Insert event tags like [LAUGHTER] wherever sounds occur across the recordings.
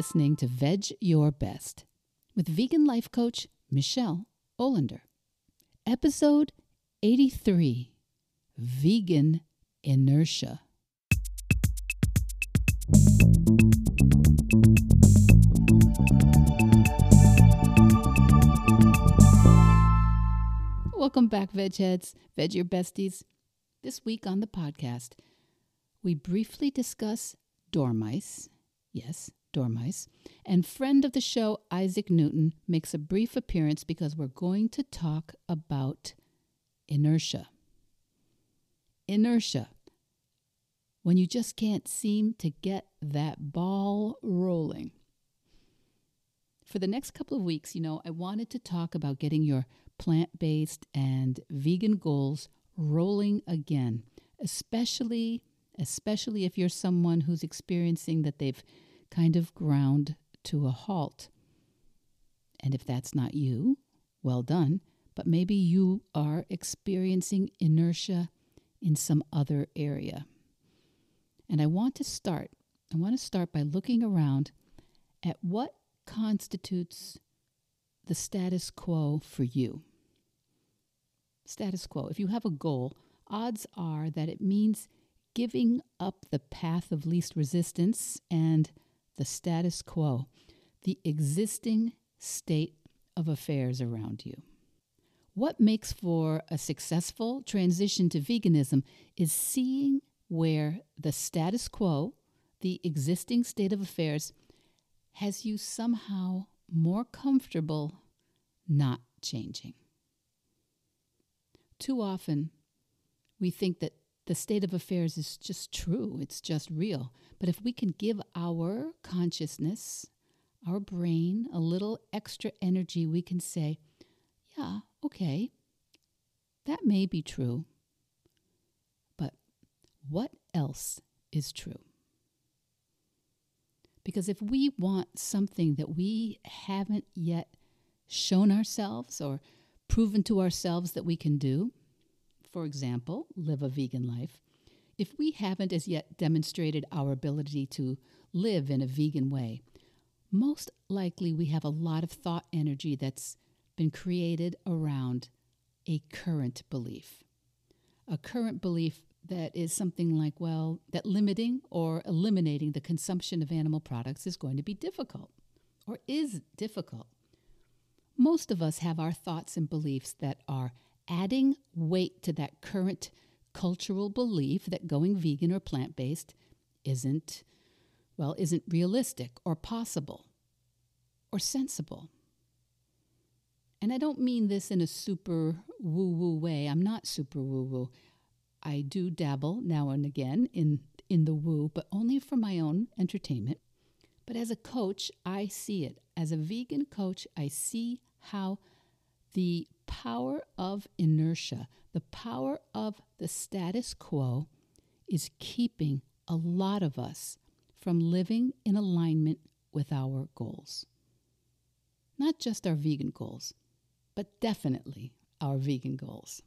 listening to Veg Your Best with vegan life coach Michelle Olander. Episode 83 Vegan Inertia. Welcome back, Veg Heads, Veg Your Besties. This week on the podcast, we briefly discuss dormice. Yes, dormice. And friend of the show, Isaac Newton, makes a brief appearance because we're going to talk about inertia. Inertia. When you just can't seem to get that ball rolling. For the next couple of weeks, you know, I wanted to talk about getting your plant based and vegan goals rolling again, especially especially if you're someone who's experiencing that they've kind of ground to a halt. And if that's not you, well done, but maybe you are experiencing inertia in some other area. And I want to start. I want to start by looking around at what constitutes the status quo for you. Status quo. If you have a goal, odds are that it means giving up the path of least resistance and the status quo, the existing state of affairs around you. What makes for a successful transition to veganism is seeing where the status quo, the existing state of affairs, has you somehow more comfortable not changing. Too often, we think that the state of affairs is just true, it's just real. But if we can give our consciousness, our brain, a little extra energy, we can say, yeah, okay, that may be true. But what else is true? Because if we want something that we haven't yet shown ourselves or proven to ourselves that we can do, for example, live a vegan life, if we haven't as yet demonstrated our ability to live in a vegan way, most likely we have a lot of thought energy that's been created around a current belief. A current belief that is something like, well, that limiting or eliminating the consumption of animal products is going to be difficult or is difficult. Most of us have our thoughts and beliefs that are adding weight to that current cultural belief that going vegan or plant based isn't, well, isn't realistic or possible or sensible. And I don't mean this in a super woo woo way. I'm not super woo woo. I do dabble now and again in, in the woo, but only for my own entertainment. But as a coach, I see it. As a vegan coach, I see how the power of inertia, the power of the status quo, is keeping a lot of us from living in alignment with our goals. Not just our vegan goals, but definitely our vegan goals.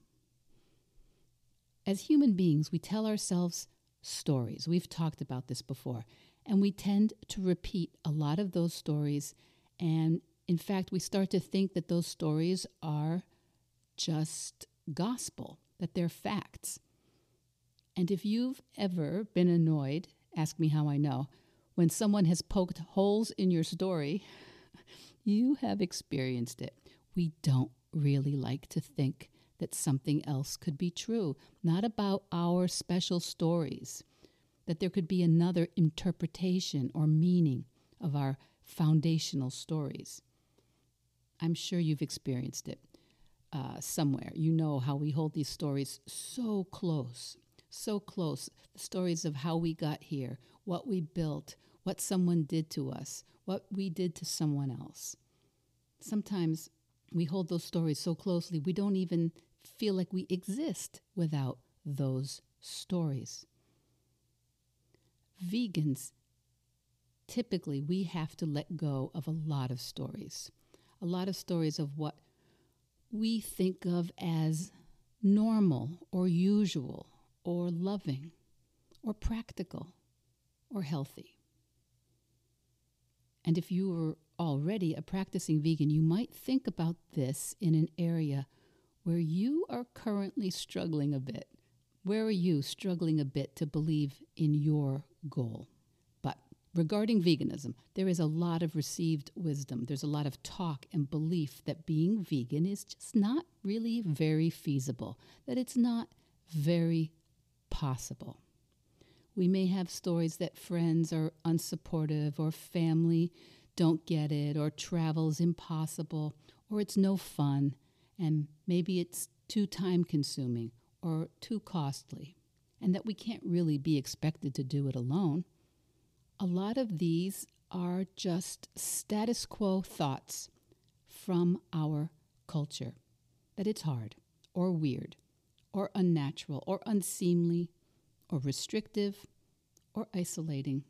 As human beings, we tell ourselves stories. We've talked about this before. And we tend to repeat a lot of those stories. And in fact, we start to think that those stories are just gospel, that they're facts. And if you've ever been annoyed, ask me how I know, when someone has poked holes in your story, [LAUGHS] you have experienced it. We don't really like to think that something else could be true, not about our special stories, that there could be another interpretation or meaning of our foundational stories. I'm sure you've experienced it uh, somewhere. You know how we hold these stories so close, so close. The stories of how we got here, what we built, what someone did to us, what we did to someone else. Sometimes we hold those stories so closely we don't even feel like we exist without those stories. Vegans, typically, we have to let go of a lot of stories. A lot of stories of what we think of as normal or usual or loving or practical or healthy. And if you were already a practicing vegan, you might think about this in an area where you are currently struggling a bit. Where are you struggling a bit to believe in your goal? Regarding veganism, there is a lot of received wisdom. There's a lot of talk and belief that being vegan is just not really very feasible, that it's not very possible. We may have stories that friends are unsupportive or family don't get it or travel's impossible or it's no fun and maybe it's too time consuming or too costly and that we can't really be expected to do it alone. A lot of these are just status quo thoughts from our culture that it's hard or weird or unnatural or unseemly or restrictive or isolating.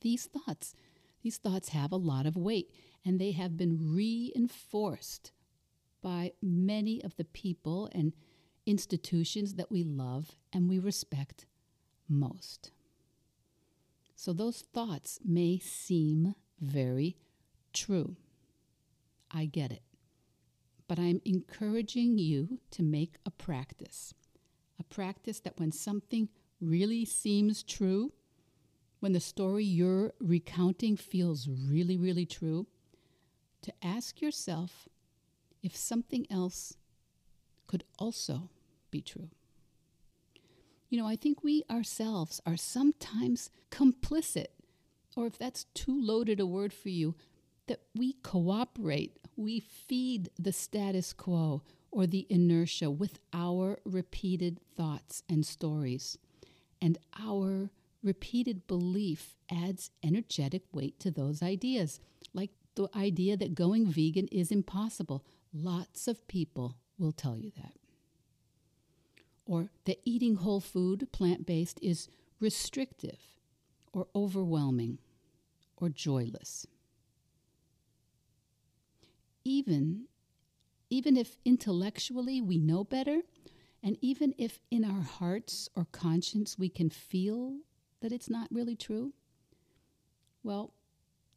These thoughts, these thoughts have a lot of weight and they have been reinforced by many of the people and institutions that we love and we respect most. So those thoughts may seem very true. I get it. But I'm encouraging you to make a practice. A practice that when something really seems true, when the story you're recounting feels really, really true, to ask yourself if something else could also be true. You know, I think we ourselves are sometimes complicit, or if that's too loaded a word for you, that we cooperate, we feed the status quo or the inertia with our repeated thoughts and stories. And our repeated belief adds energetic weight to those ideas, like the idea that going vegan is impossible. Lots of people will tell you that. Or that eating whole food, plant based, is restrictive or overwhelming or joyless. Even, even if intellectually we know better, and even if in our hearts or conscience we can feel that it's not really true, well,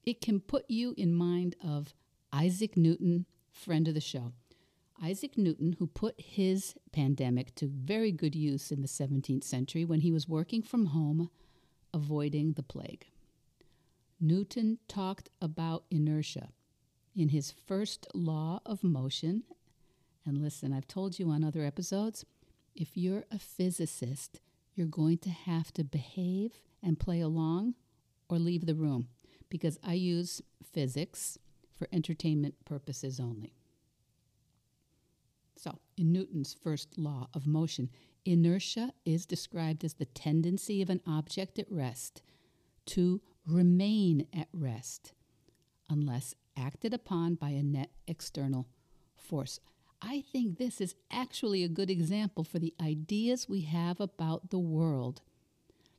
it can put you in mind of Isaac Newton, friend of the show. Isaac Newton, who put his pandemic to very good use in the 17th century when he was working from home, avoiding the plague. Newton talked about inertia in his first law of motion. And listen, I've told you on other episodes if you're a physicist, you're going to have to behave and play along or leave the room because I use physics for entertainment purposes only. So, in Newton's first law of motion, inertia is described as the tendency of an object at rest to remain at rest unless acted upon by a net external force. I think this is actually a good example for the ideas we have about the world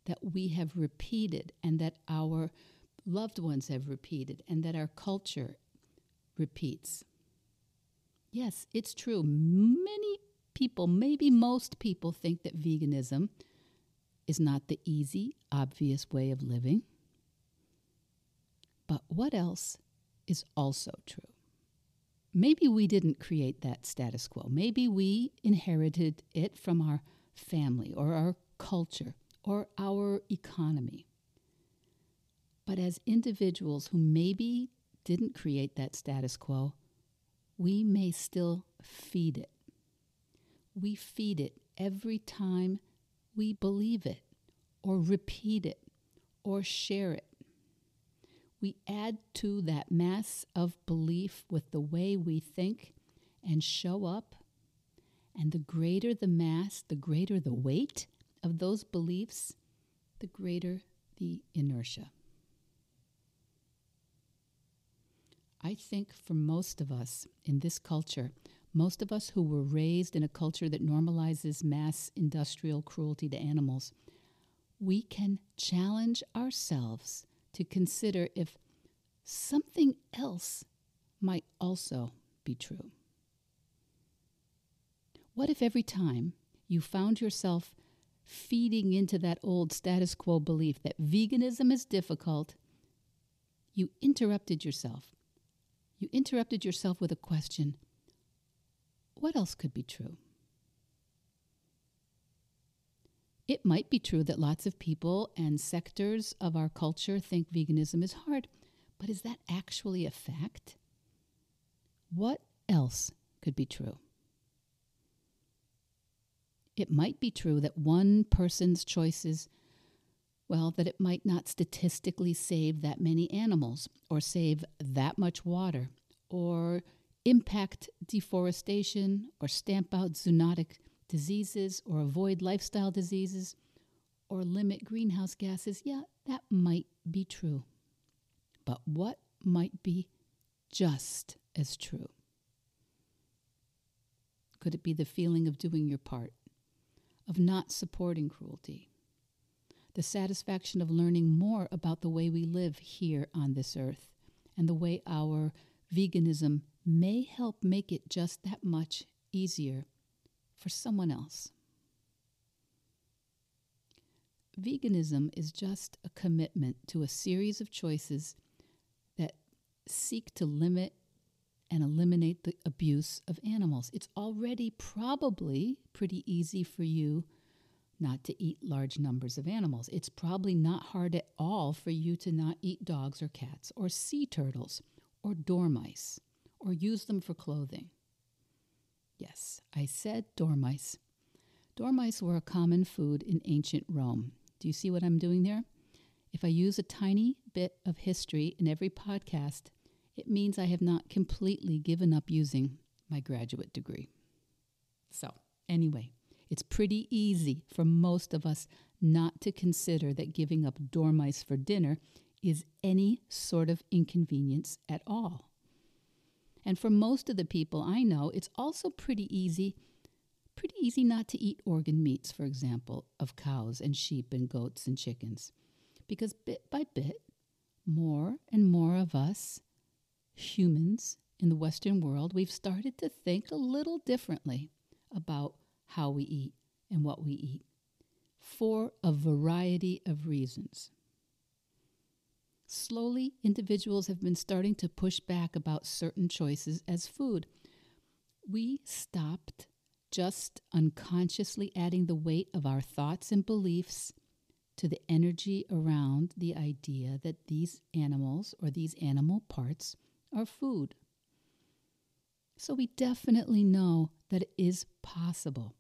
that we have repeated and that our loved ones have repeated and that our culture repeats. Yes, it's true. Many people, maybe most people, think that veganism is not the easy, obvious way of living. But what else is also true? maybe we didn't create that status quo. Maybe we inherited it from our family or our culture or our economy. But as individuals who maybe didn't create that status quo, we may still feed it. We feed it every time we believe it or repeat it or share it we add to that mass of belief with the way we think and show up. And the greater the mass, the greater the weight of those beliefs, the greater the inertia. I think for most of us in this culture, most of us who were raised in a culture that normalizes mass industrial cruelty to animals, we can challenge ourselves to consider if something else might also be true. What if every time you found yourself feeding into that old status quo belief that veganism is difficult, you interrupted yourself. You interrupted yourself with a question What else could be true? It might be true that lots of people and sectors of our culture think veganism is hard, but is that actually a fact? What else could be true? It might be true that one person's choices, well, that it might not statistically save that many animals, or save that much water, or impact deforestation, or stamp out zoonotic diseases or avoid lifestyle diseases or limit greenhouse gases, yeah, that might be true. But what might be just as true? Could it be the feeling of doing your part, of not supporting cruelty, the satisfaction of learning more about the way we live here on this earth and the way our veganism may help make it just that much easier for someone else. Veganism is just a commitment to a series of choices that seek to limit and eliminate the abuse of animals. It's already probably pretty easy for you not to eat large numbers of animals. It's probably not hard at all for you to not eat dogs or cats or sea turtles or dormice or use them for clothing. Yes, I said dormice. Dormice were a common food in ancient Rome. Do you see what I'm doing there? If I use a tiny bit of history in every podcast, it means I have not completely given up using my graduate degree. So, anyway, it's pretty easy for most of us not to consider that giving up dormice for dinner is any sort of inconvenience at all. And for most of the people I know, it's also pretty easy pretty easy not to eat organ meats, for example, of cows and sheep and goats and chickens. Because bit by bit, more and more of us humans in the Western world, we've started to think a little differently about how we eat and what we eat for a variety of reasons. Slowly, individuals have been starting to push back about certain choices as food. We stopped just unconsciously adding the weight of our thoughts and beliefs to the energy around the idea that these animals or these animal parts are food. So we definitely know that it is possible.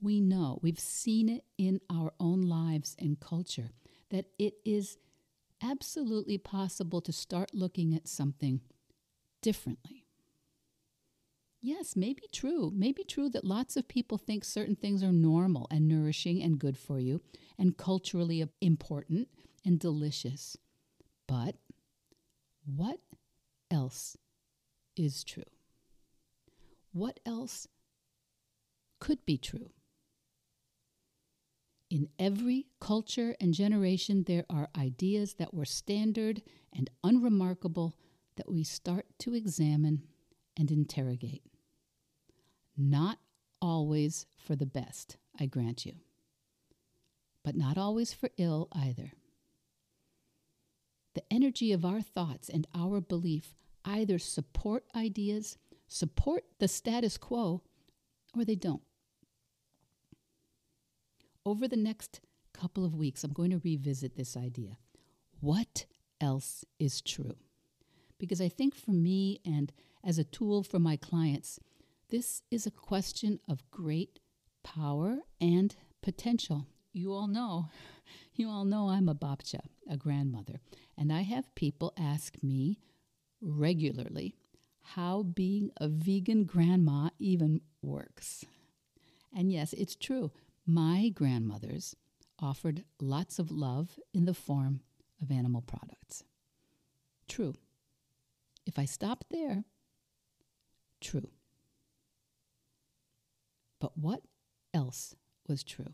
We know, we've seen it in our own lives and culture, that it is absolutely possible to start looking at something differently. Yes, maybe true. Maybe true that lots of people think certain things are normal and nourishing and good for you and culturally important and delicious. But what else is true? What else could be true? In every culture and generation, there are ideas that were standard and unremarkable that we start to examine and interrogate. Not always for the best, I grant you, but not always for ill either. The energy of our thoughts and our belief either support ideas, support the status quo, or they don't over the next couple of weeks, I'm going to revisit this idea. What else is true? Because I think for me and as a tool for my clients, this is a question of great power and potential. You all know, [LAUGHS] you all know I'm a babcia, a grandmother, and I have people ask me regularly how being a vegan grandma even works. And yes, it's true. My grandmothers offered lots of love in the form of animal products. True. If I stopped there, true. But what else was true?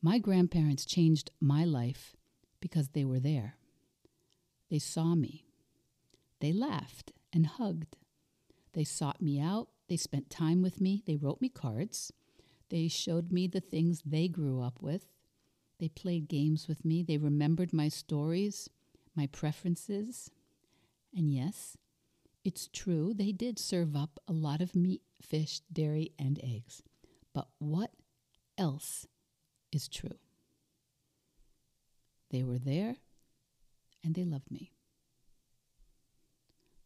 My grandparents changed my life because they were there. They saw me. They laughed and hugged. They sought me out. They spent time with me. They wrote me cards. They showed me the things they grew up with. They played games with me. They remembered my stories, my preferences. And yes, it's true, they did serve up a lot of meat, fish, dairy, and eggs. But what else is true? They were there and they loved me.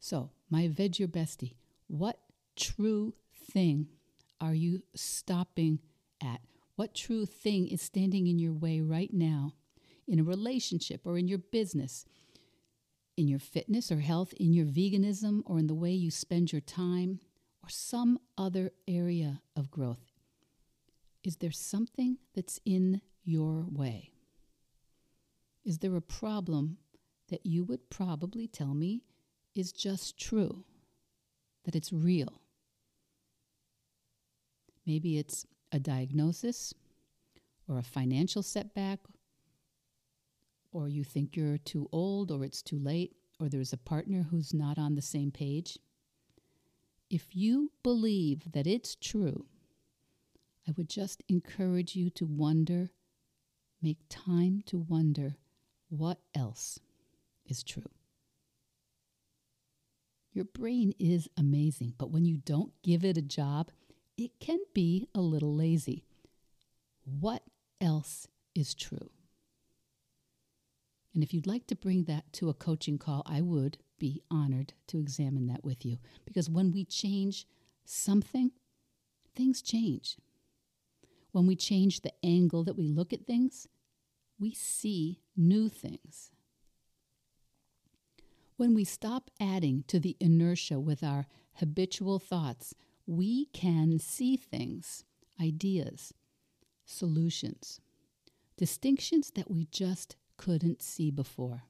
So, my Veg Your Bestie, what true thing are you stopping at? What true thing is standing in your way right now in a relationship or in your business, in your fitness or health, in your veganism or in the way you spend your time or some other area of growth? Is there something that's in your way? Is there a problem that you would probably tell me is just true, that it's real? Maybe it's a diagnosis or a financial setback, or you think you're too old or it's too late, or there's a partner who's not on the same page. If you believe that it's true, I would just encourage you to wonder, make time to wonder what else is true. Your brain is amazing, but when you don't give it a job, it can be a little lazy. What else is true? And if you'd like to bring that to a coaching call, I would be honored to examine that with you. Because when we change something, things change. When we change the angle that we look at things, we see new things. When we stop adding to the inertia with our habitual thoughts, we can see things, ideas, solutions, distinctions that we just couldn't see before.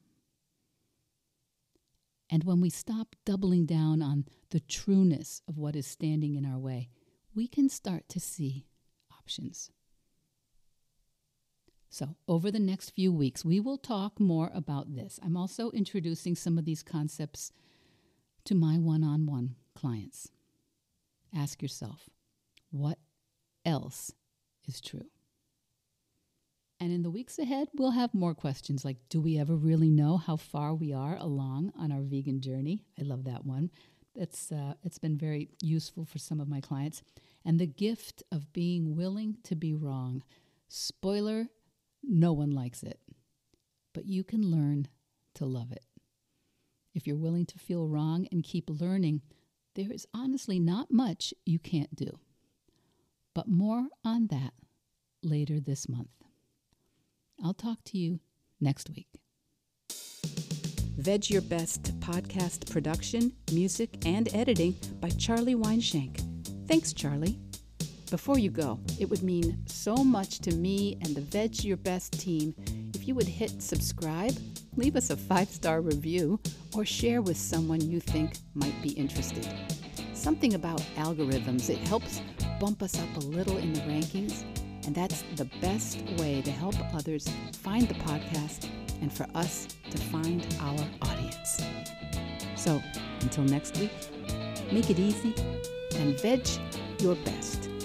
And when we stop doubling down on the trueness of what is standing in our way, we can start to see options. So, over the next few weeks, we will talk more about this. I'm also introducing some of these concepts to my one on one clients. Ask yourself, what else is true? And in the weeks ahead, we'll have more questions like Do we ever really know how far we are along on our vegan journey? I love that one. That's, uh, it's been very useful for some of my clients. And the gift of being willing to be wrong. Spoiler no one likes it, but you can learn to love it. If you're willing to feel wrong and keep learning, there is honestly not much you can't do. But more on that later this month. I'll talk to you next week. Veg Your Best podcast production, music, and editing by Charlie Weinshank. Thanks, Charlie. Before you go, it would mean so much to me and the Veg Your Best team if you would hit subscribe, leave us a five star review, or share with someone you think might be interested. Something about algorithms, it helps bump us up a little in the rankings, and that's the best way to help others find the podcast and for us to find our audience. So, until next week, make it easy and veg your best.